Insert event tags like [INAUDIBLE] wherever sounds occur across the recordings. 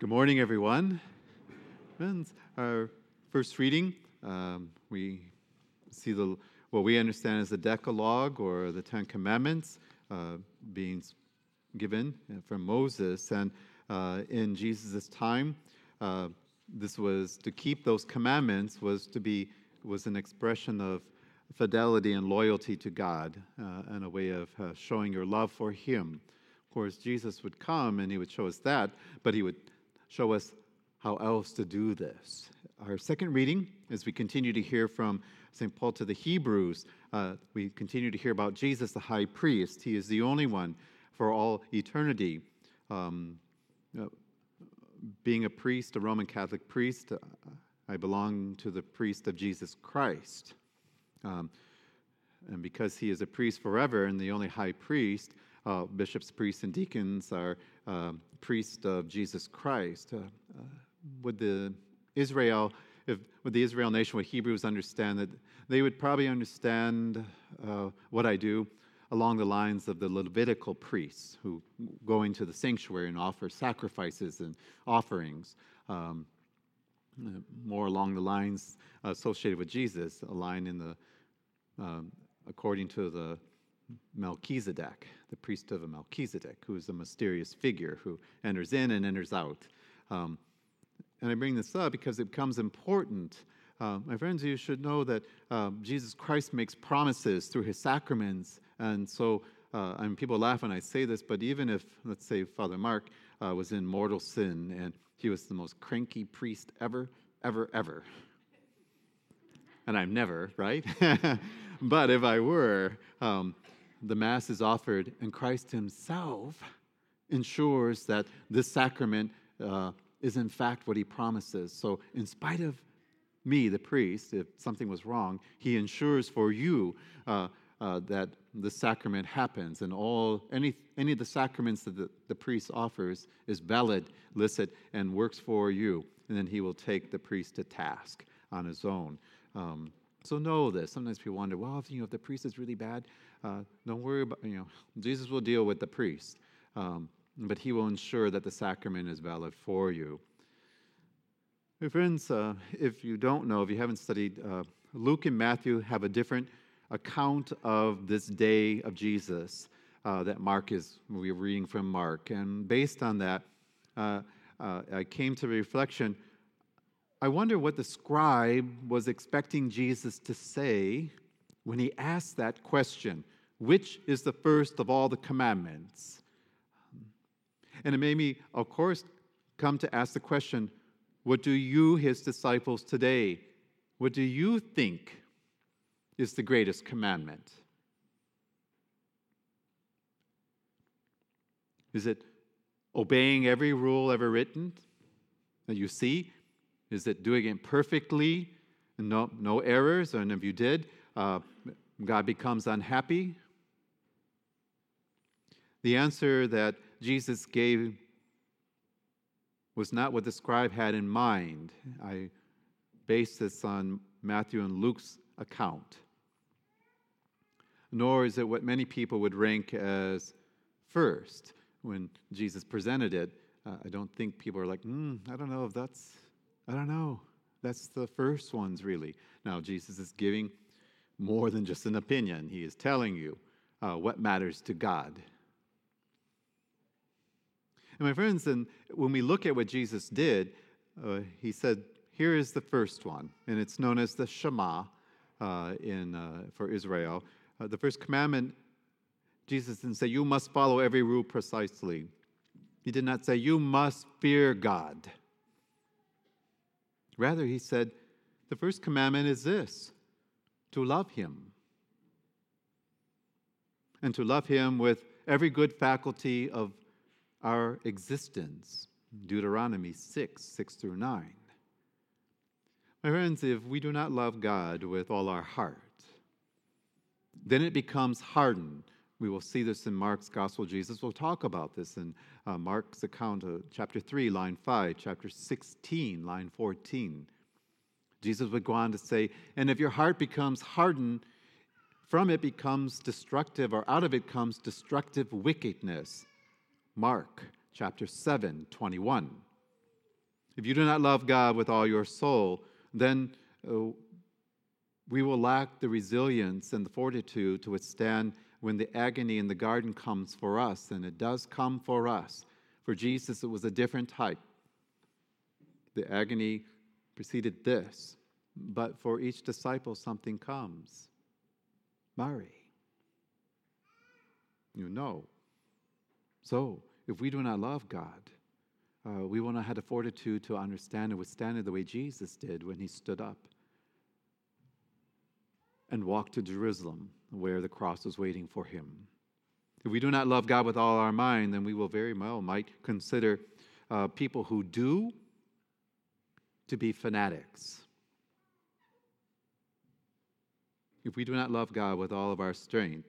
Good morning, everyone. Our first reading, um, we see the what we understand as the Decalogue or the Ten Commandments uh, being given from Moses. And uh, in Jesus' time, uh, this was to keep those commandments was to be was an expression of fidelity and loyalty to God uh, and a way of uh, showing your love for Him. Of course, Jesus would come and He would show us that, but He would show us how else to do this. Our second reading, as we continue to hear from St. Paul to the Hebrews, uh, we continue to hear about Jesus, the high priest. He is the only one for all eternity. Um, uh, being a priest, a Roman Catholic priest, uh, I belong to the priest of Jesus Christ. Um, and because he is a priest forever and the only high priest, uh, bishops, priests, and deacons are uh, priests of Jesus Christ. Uh, uh, would the Israel, if would the Israel nation, would Hebrews understand that they would probably understand uh, what I do along the lines of the Levitical priests who go into the sanctuary and offer sacrifices and offerings. Um, more along the lines associated with Jesus, a line in the um, according to the Melchizedek, the priest of Melchizedek, who is a mysterious figure who enters in and enters out. Um, and I bring this up because it becomes important. Uh, my friends, you should know that uh, Jesus Christ makes promises through his sacraments. And so, uh, I mean, people laugh when I say this, but even if, let's say, Father Mark uh, was in mortal sin and he was the most cranky priest ever, ever, ever. And I'm never, right? [LAUGHS] but if I were, um, the Mass is offered, and Christ Himself ensures that this sacrament uh, is in fact what He promises. So, in spite of me, the priest, if something was wrong, He ensures for you uh, uh, that the sacrament happens, and all any any of the sacraments that the, the priest offers is valid, licit, and works for you. And then He will take the priest to task on his own. Um, so know this. Sometimes people wonder, well, if, you know, if the priest is really bad, uh, don't worry about, you know, Jesus will deal with the priest, um, but he will ensure that the sacrament is valid for you. My friends, uh, if you don't know, if you haven't studied, uh, Luke and Matthew have a different account of this day of Jesus uh, that Mark is, we're reading from Mark. And based on that, uh, uh, I came to the reflection I wonder what the scribe was expecting Jesus to say when he asked that question which is the first of all the commandments? And it made me, of course, come to ask the question what do you, his disciples today, what do you think is the greatest commandment? Is it obeying every rule ever written that you see? Is it doing it perfectly? and No, no errors? And if you did, uh, God becomes unhappy? The answer that Jesus gave was not what the scribe had in mind. I base this on Matthew and Luke's account. Nor is it what many people would rank as first when Jesus presented it. Uh, I don't think people are like, hmm, I don't know if that's I don't know. That's the first ones, really. Now, Jesus is giving more than just an opinion, He is telling you uh, what matters to God. And my friends, and when we look at what Jesus did, uh, He said, here is the first one, and it's known as the Shema uh, in, uh, for Israel. Uh, the first commandment, Jesus didn't say, You must follow every rule precisely. He did not say, You must fear God. Rather, he said, the first commandment is this to love him. And to love him with every good faculty of our existence. Deuteronomy 6, 6 through 9. My friends, if we do not love God with all our heart, then it becomes hardened we will see this in Mark's Gospel. Jesus will talk about this in uh, Mark's account, of chapter 3, line 5, chapter 16, line 14. Jesus would go on to say, And if your heart becomes hardened, from it becomes destructive, or out of it comes destructive wickedness. Mark chapter 7, 21. If you do not love God with all your soul, then uh, we will lack the resilience and the fortitude to withstand when the agony in the garden comes for us, and it does come for us. For Jesus, it was a different type. The agony preceded this, but for each disciple, something comes. Mary, you know. So, if we do not love God, uh, we will not have the fortitude to understand and withstand it the way Jesus did when he stood up and walked to Jerusalem where the cross was waiting for him. If we do not love God with all our mind, then we will very well might consider uh, people who do to be fanatics. If we do not love God with all of our strength,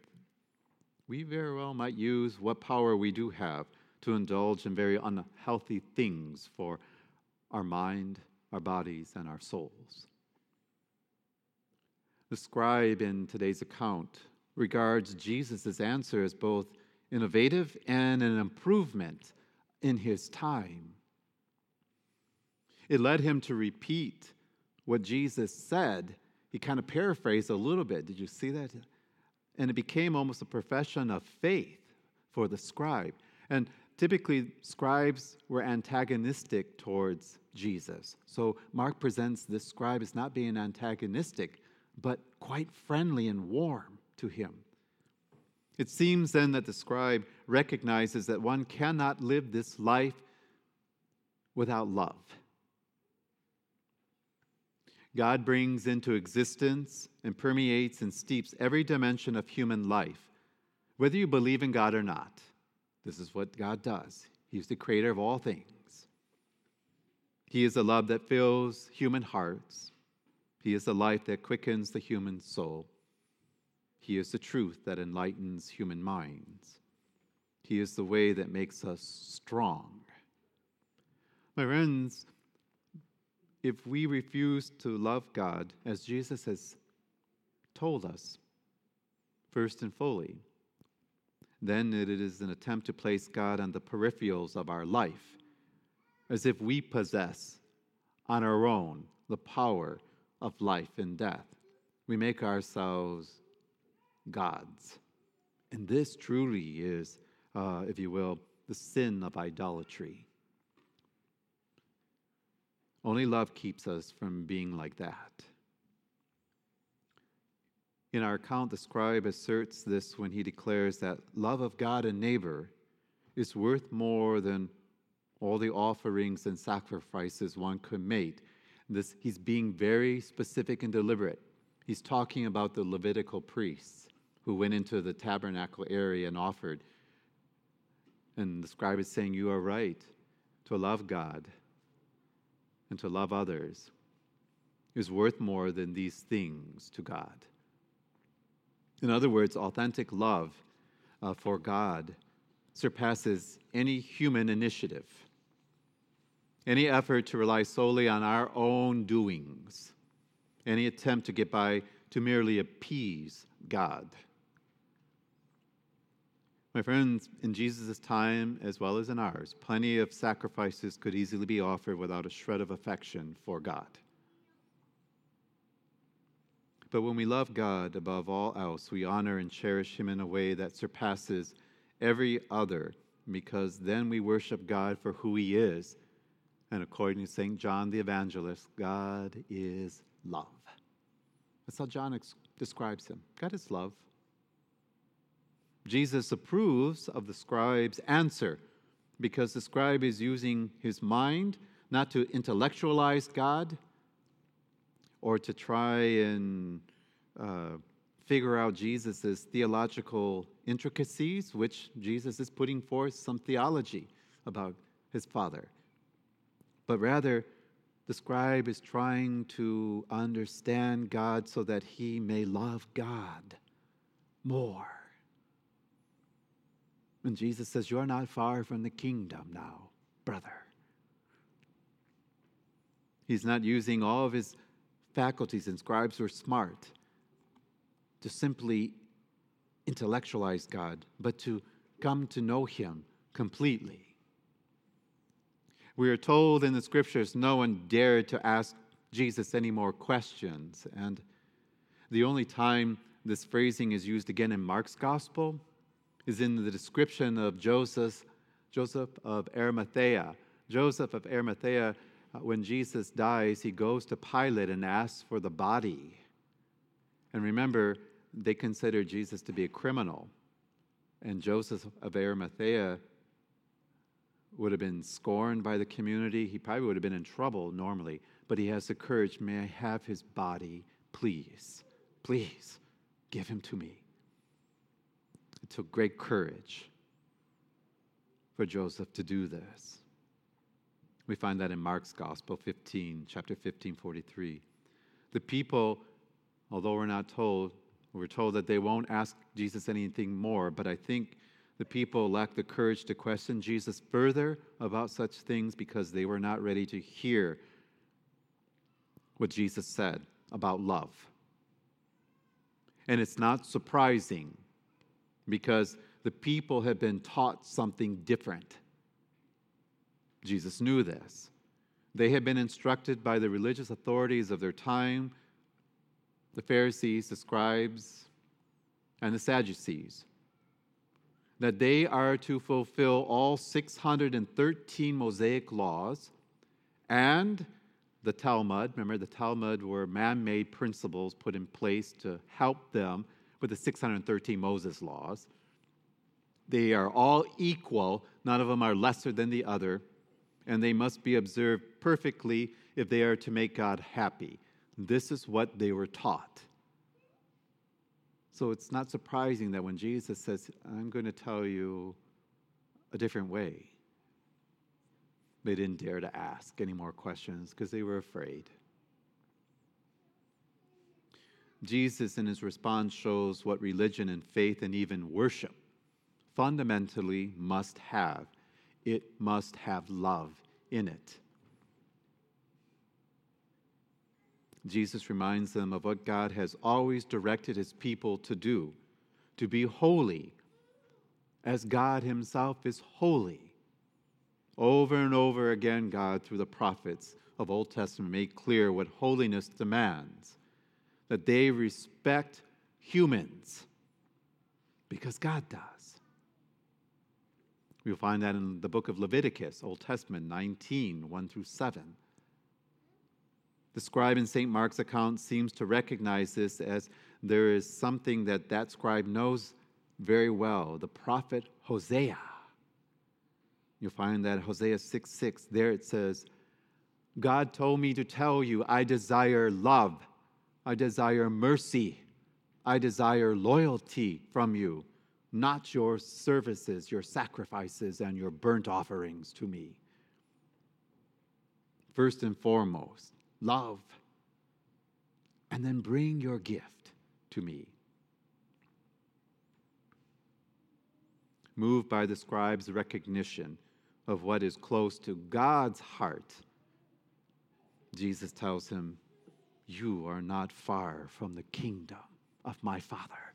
we very well might use what power we do have to indulge in very unhealthy things for our mind, our bodies, and our souls. The scribe in today's account regards Jesus' answer as both innovative and an improvement in his time. It led him to repeat what Jesus said. He kind of paraphrased a little bit. Did you see that? And it became almost a profession of faith for the scribe. And typically, scribes were antagonistic towards Jesus. So Mark presents this scribe as not being antagonistic, but quite friendly and warm to him. It seems then that the scribe recognizes that one cannot live this life without love. God brings into existence and permeates and steeps every dimension of human life, whether you believe in God or not. This is what God does. He's the creator of all things. He is a love that fills human hearts he is the life that quickens the human soul. He is the truth that enlightens human minds. He is the way that makes us strong. My friends, if we refuse to love God as Jesus has told us, first and fully, then it is an attempt to place God on the peripherals of our life, as if we possess on our own the power of life and death. We make ourselves gods. And this truly is, uh, if you will, the sin of idolatry. Only love keeps us from being like that. In our account, the scribe asserts this when he declares that love of God and neighbor is worth more than all the offerings and sacrifices one could make this, he's being very specific and deliberate. He's talking about the Levitical priests who went into the tabernacle area and offered. And the scribe is saying, You are right to love God and to love others is worth more than these things to God. In other words, authentic love uh, for God surpasses any human initiative any effort to rely solely on our own doings, any attempt to get by to merely appease God. My friends, in Jesus' time as well as in ours, plenty of sacrifices could easily be offered without a shred of affection for God. But when we love God above all else, we honor and cherish Him in a way that surpasses every other, because then we worship God for who He is and according to St. John the Evangelist, God is love. That's how John ex- describes him. God is love. Jesus approves of the scribe's answer because the scribe is using his mind not to intellectualize God or to try and uh, figure out Jesus' theological intricacies, which Jesus is putting forth some theology about his Father but rather the scribe is trying to understand God so that he may love God more. And Jesus says, You are not far from the kingdom now, brother. He's not using all of his faculties, and scribes were smart to simply intellectualize God, but to come to know him completely. We are told in the scriptures no one dared to ask Jesus any more questions. And the only time this phrasing is used again in Mark's gospel is in the description of Joseph, Joseph of Arimathea. Joseph of Arimathea, uh, when Jesus dies, he goes to Pilate and asks for the body. And remember, they considered Jesus to be a criminal. And Joseph of Arimathea would have been scorned by the community. He probably would have been in trouble normally, but he has the courage. May I have his body, please? Please give him to me. Took great courage for Joseph to do this. We find that in Mark's Gospel 15, chapter 15, 43. The people, although we're not told, we're told that they won't ask Jesus anything more, but I think the people lacked the courage to question Jesus further about such things because they were not ready to hear what Jesus said about love. And it's not surprising because the people had been taught something different. Jesus knew this. They had been instructed by the religious authorities of their time, the Pharisees, the scribes, and the Sadducees, that they are to fulfill all 613 Mosaic laws and the Talmud. Remember, the Talmud were man made principles put in place to help them with the 613 Moses laws. They are all equal, none of them are lesser than the other, and they must be observed perfectly if they are to make God happy. This is what they were taught. So it's not surprising that when Jesus says, I'm going to tell you a different way, they didn't dare to ask any more questions because they were afraid. Jesus, in his response, shows what religion and faith and even worship fundamentally must have. It must have love in it. Jesus reminds them of what God has always directed his people to do to be holy, as God himself is holy. Over and over again, God, through the prophets of Old Testament, made clear what holiness demands that they respect humans because God does. We'll find that in the book of Leviticus, Old Testament 19, 1 through 7. The scribe in St. Mark's account seems to recognize this as there is something that that scribe knows very well the prophet Hosea. You'll find that Hosea 6 6, there it says, God told me to tell you, I desire love, I desire mercy, I desire loyalty from you, not your services, your sacrifices, and your burnt offerings to me. First and foremost, love, and then bring your gift to me. Moved by the scribe's recognition of what is close to God's heart, Jesus tells him, You are not far from the kingdom of my Father.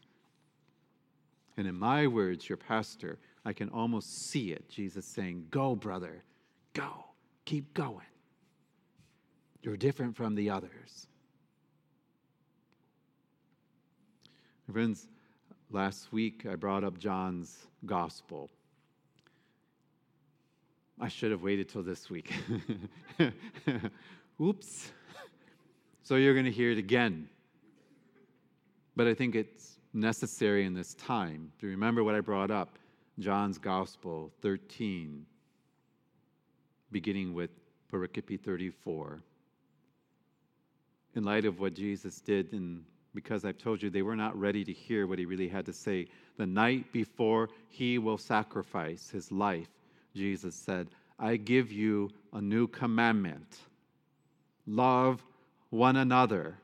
And in my words, your pastor, I can almost see it. Jesus saying, Go, brother, go, keep going. You're different from the others. Friends, last week I brought up John's gospel. I should have waited till this week. [LAUGHS] Oops. [LAUGHS] So you're going to hear it again. But I think it's necessary in this time to remember what I brought up John's Gospel 13, beginning with pericope 34. In light of what Jesus did, and because I've told you they were not ready to hear what he really had to say, the night before he will sacrifice his life Jesus said, I give you a new commandment love one another.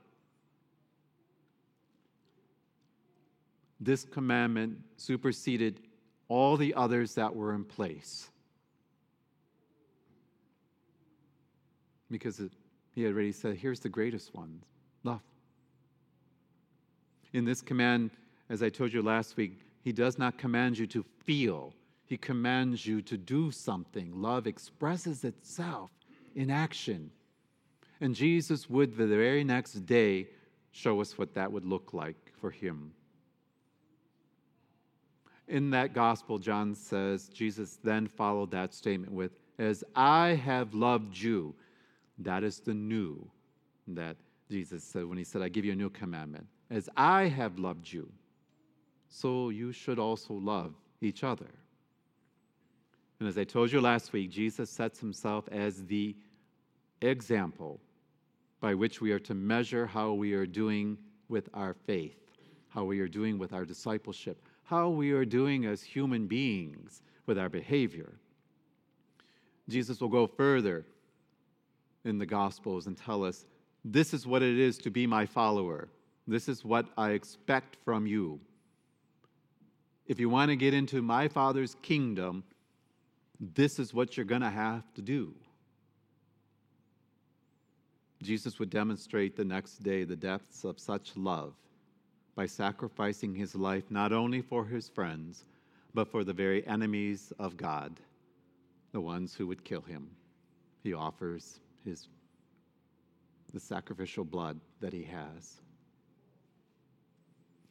This commandment superseded all the others that were in place. Because he had already said, here's the greatest one love. In this command, as I told you last week, he does not command you to feel He commands you to do something. Love expresses itself in action. And Jesus would, the very next day, show us what that would look like for him. In that gospel, John says, Jesus then followed that statement with, As I have loved you. That is the new that Jesus said when he said, I give you a new commandment. As I have loved you, so you should also love each other. And as I told you last week, Jesus sets himself as the example by which we are to measure how we are doing with our faith, how we are doing with our discipleship, how we are doing as human beings with our behavior. Jesus will go further in the Gospels and tell us this is what it is to be my follower. This is what I expect from you. If you want to get into my Father's kingdom, this is what you're going to have to do. Jesus would demonstrate the next day the depths of such love by sacrificing his life not only for his friends, but for the very enemies of God, the ones who would kill him. He offers his the sacrificial blood that he has.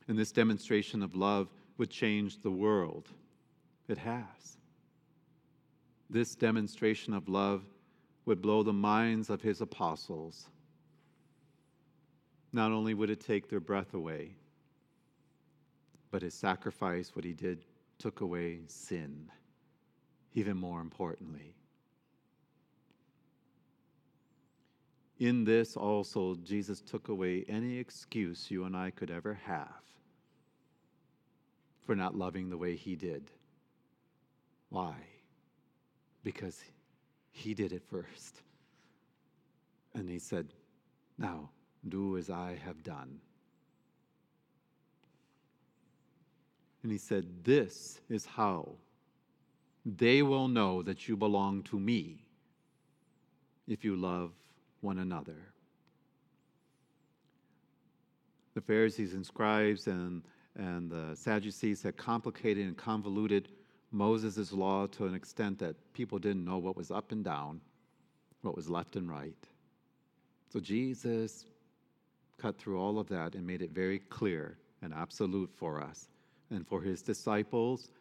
And this demonstration of love would change the world. It has. This demonstration of love would blow the minds of his apostles. Not only would it take their breath away, but his sacrifice, what he did, took away sin, even more importantly. In this also, Jesus took away any excuse you and I could ever have for not loving the way he did. Why? Because he did it first. And he said, Now do as I have done. And he said, This is how they will know that you belong to me if you love one another. The Pharisees and scribes and, and the Sadducees had complicated and convoluted Moses' law to an extent that people didn't know what was up and down, what was left and right. So Jesus cut through all of that and made it very clear and absolute for us and for his disciples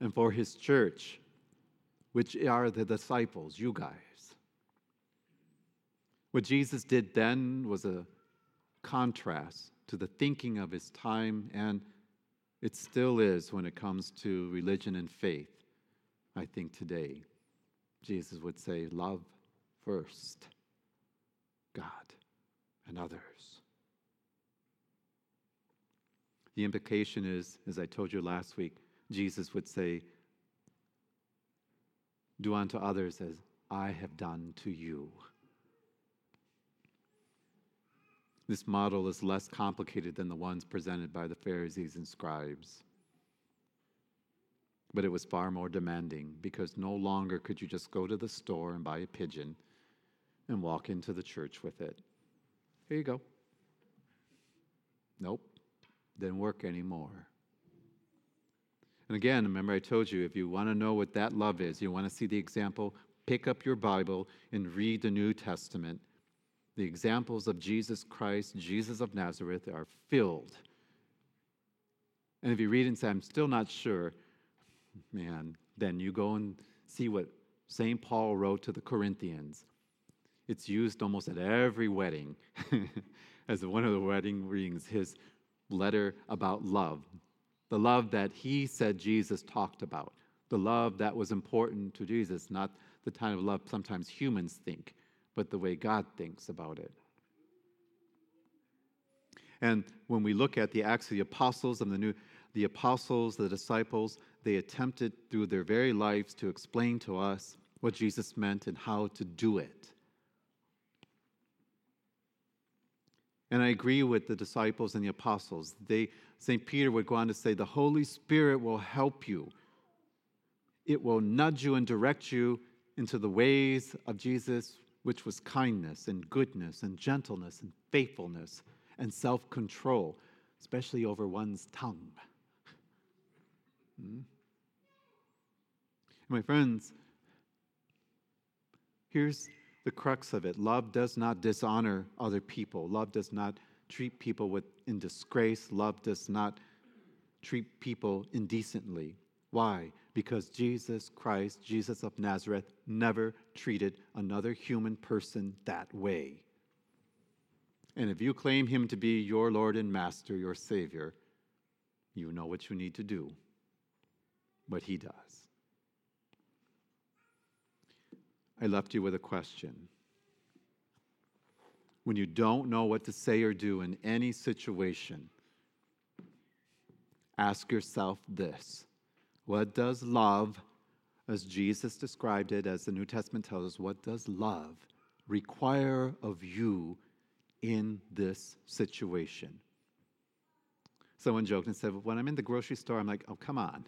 and for his church, which are the disciples, you guys. What Jesus did then was a contrast to the thinking of his time, and it still is when it comes to religion and faith. I think today, Jesus would say, Love first God and others. The implication is, as I told you last week, Jesus would say, Do unto others as I have done to you. This model is less complicated than the ones presented by the Pharisees and scribes. But it was far more demanding because no longer could you just go to the store and buy a pigeon and walk into the church with it. Here you go. Nope, didn't work anymore. And again, remember I told you if you want to know what that love is, you want to see the example, pick up your Bible and read the New Testament the examples of Jesus Christ, Jesus of Nazareth, are filled. And if you read and say, I'm still not sure, man, then you go and see what St. Paul wrote to the Corinthians. It's used almost at every wedding [LAUGHS] as one of the wedding rings, his letter about love. The love that he said Jesus talked about, the love that was important to Jesus, not the kind of love sometimes humans think but the way God thinks about it. And when we look at the Acts of the Apostles and the New, the apostles, the disciples, they attempted through their very lives to explain to us what Jesus meant and how to do it. And I agree with the disciples and the apostles. They, St. Peter would go on to say, the Holy Spirit will help you. It will nudge you and direct you into the ways of Jesus which was kindness and goodness and gentleness and faithfulness and self control, especially over one's tongue. Hmm? My friends, here's the crux of it love does not dishonor other people, love does not treat people with, in disgrace, love does not treat people indecently. Why? Because Jesus Christ, Jesus of Nazareth, never treated another human person that way. And if you claim him to be your Lord and Master, your Savior, you know what you need to do. But he does. I left you with a question. When you don't know what to say or do in any situation, ask yourself this What does love, as Jesus described it, as the New Testament tells us, what does love require of you in this situation? Someone joked and said, When I'm in the grocery store, I'm like, oh, come on.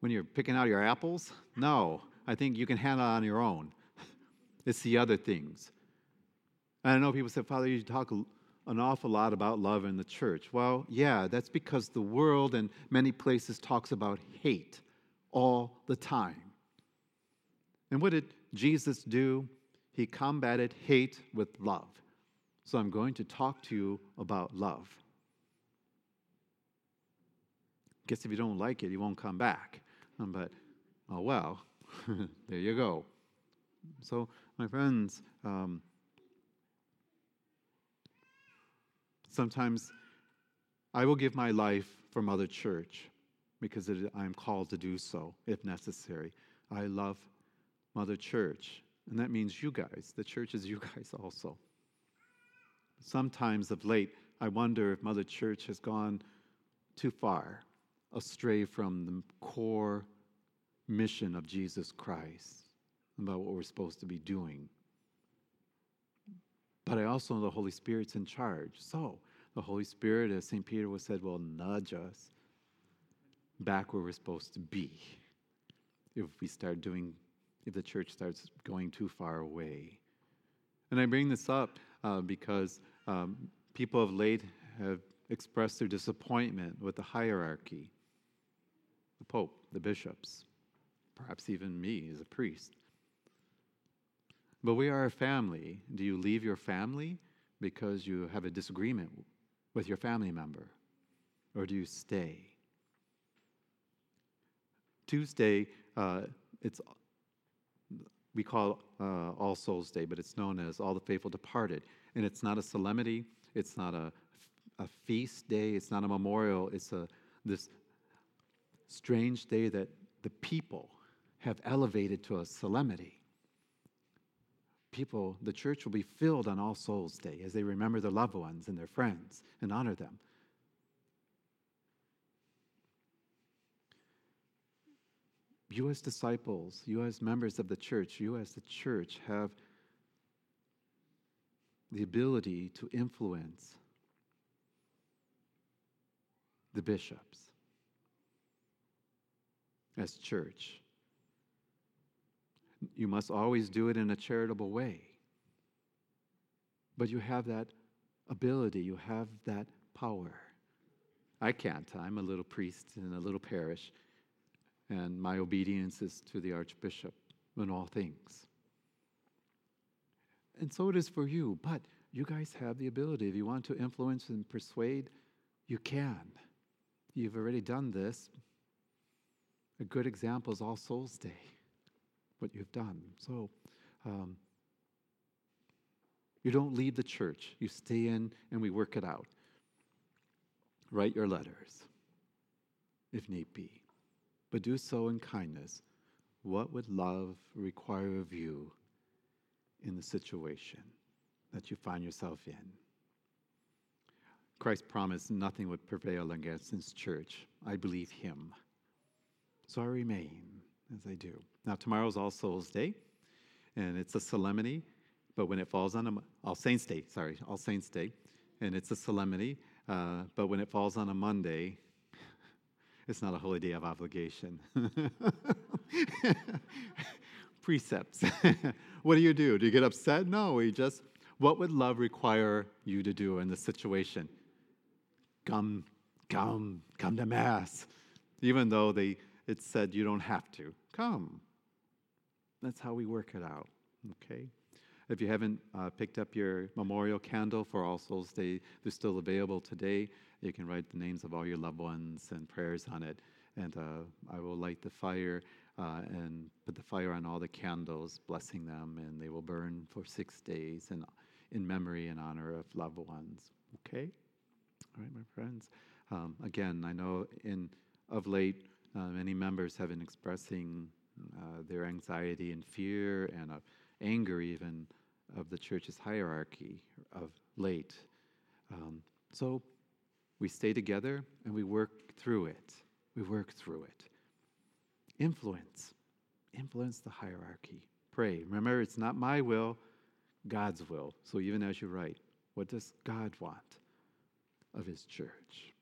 When you're picking out your apples? No, I think you can handle it on your own. [LAUGHS] It's the other things. And I know people said, Father, you talk an awful lot about love in the church. Well, yeah, that's because the world and many places talks about hate all the time. And what did Jesus do? He combated hate with love. So I'm going to talk to you about love. Guess if you don't like it, you won't come back. Um, but, oh well, [LAUGHS] there you go. So, my friends, um, sometimes I will give my life for Mother Church because it, I am called to do so if necessary. I love Mother Church, and that means you guys. The church is you [LAUGHS] guys also. Sometimes of late, I wonder if Mother Church has gone too far astray from the core mission of Jesus Christ, about what we're supposed to be doing. But I also know the Holy Spirit's in charge. So the Holy Spirit, as St. Peter was said, will nudge us back where we're supposed to be if we start doing, if the church starts going too far away. And I bring this up uh, because um, people of late have expressed their disappointment with the hierarchy the Pope, the bishops, perhaps even me as a priest. But we are a family. Do you leave your family because you have a disagreement with your family member? Or do you stay? Tuesday, uh, it's we call uh, All Souls Day, but it's known as All the Faithful Departed. And it's not a solemnity, it's not a, a feast day, it's not a memorial, it's a this strange day that the people have elevated to a solemnity. People, the church will be filled on All Souls Day as they remember their loved ones and their friends and honor them. You, as disciples, you, as members of the church, you, as the church, have the ability to influence the bishops as church. You must always do it in a charitable way. But you have that ability, you have that power. I can't. I'm a little priest in a little parish, and my obedience is to the Archbishop in all things. And so it is for you, but you guys have the ability. If you want to influence and persuade, you can. You've already done this a good example is All Souls Day, what you've done. So, um, you don't leave the church, you stay in and we work it out. Write your letters, if need be, but do so in kindness. What would love require of you in the situation that you find yourself in? Christ promised nothing would prevail against his church. I believe him. So I remain as I do. Now, tomorrow's All Souls Day, and it's a solemnity, but when it falls on a, All Saints Day, sorry, All Saints Day, and it's a solemnity, uh, but when it falls on a Monday, [LAUGHS] it's not a holy day of obligation. [LAUGHS] Precepts. [LAUGHS] what do you do? Do you get upset? No, you just, what would love require you to do in this situation? Come, come, come to Mass. Even though they it said you don't have to. Come. That's how we work it out. Okay? If you haven't uh, picked up your memorial candle for All Souls Day, they're still available today. You can write the names of all your loved ones and prayers on it. And uh, I will light the fire uh, and put the fire on all the candles, blessing them, and they will burn for six days in, in memory and honor of loved ones. Okay? All right, my friends. Um, again, I know in of late, uh, many members have been expressing uh, their anxiety and fear and uh, anger, even of the church's hierarchy of late. Um, so we stay together and we work through it. We work through it. Influence. Influence the hierarchy. Pray. Remember, it's not my will, God's will. So even as you write, what does God want of His church?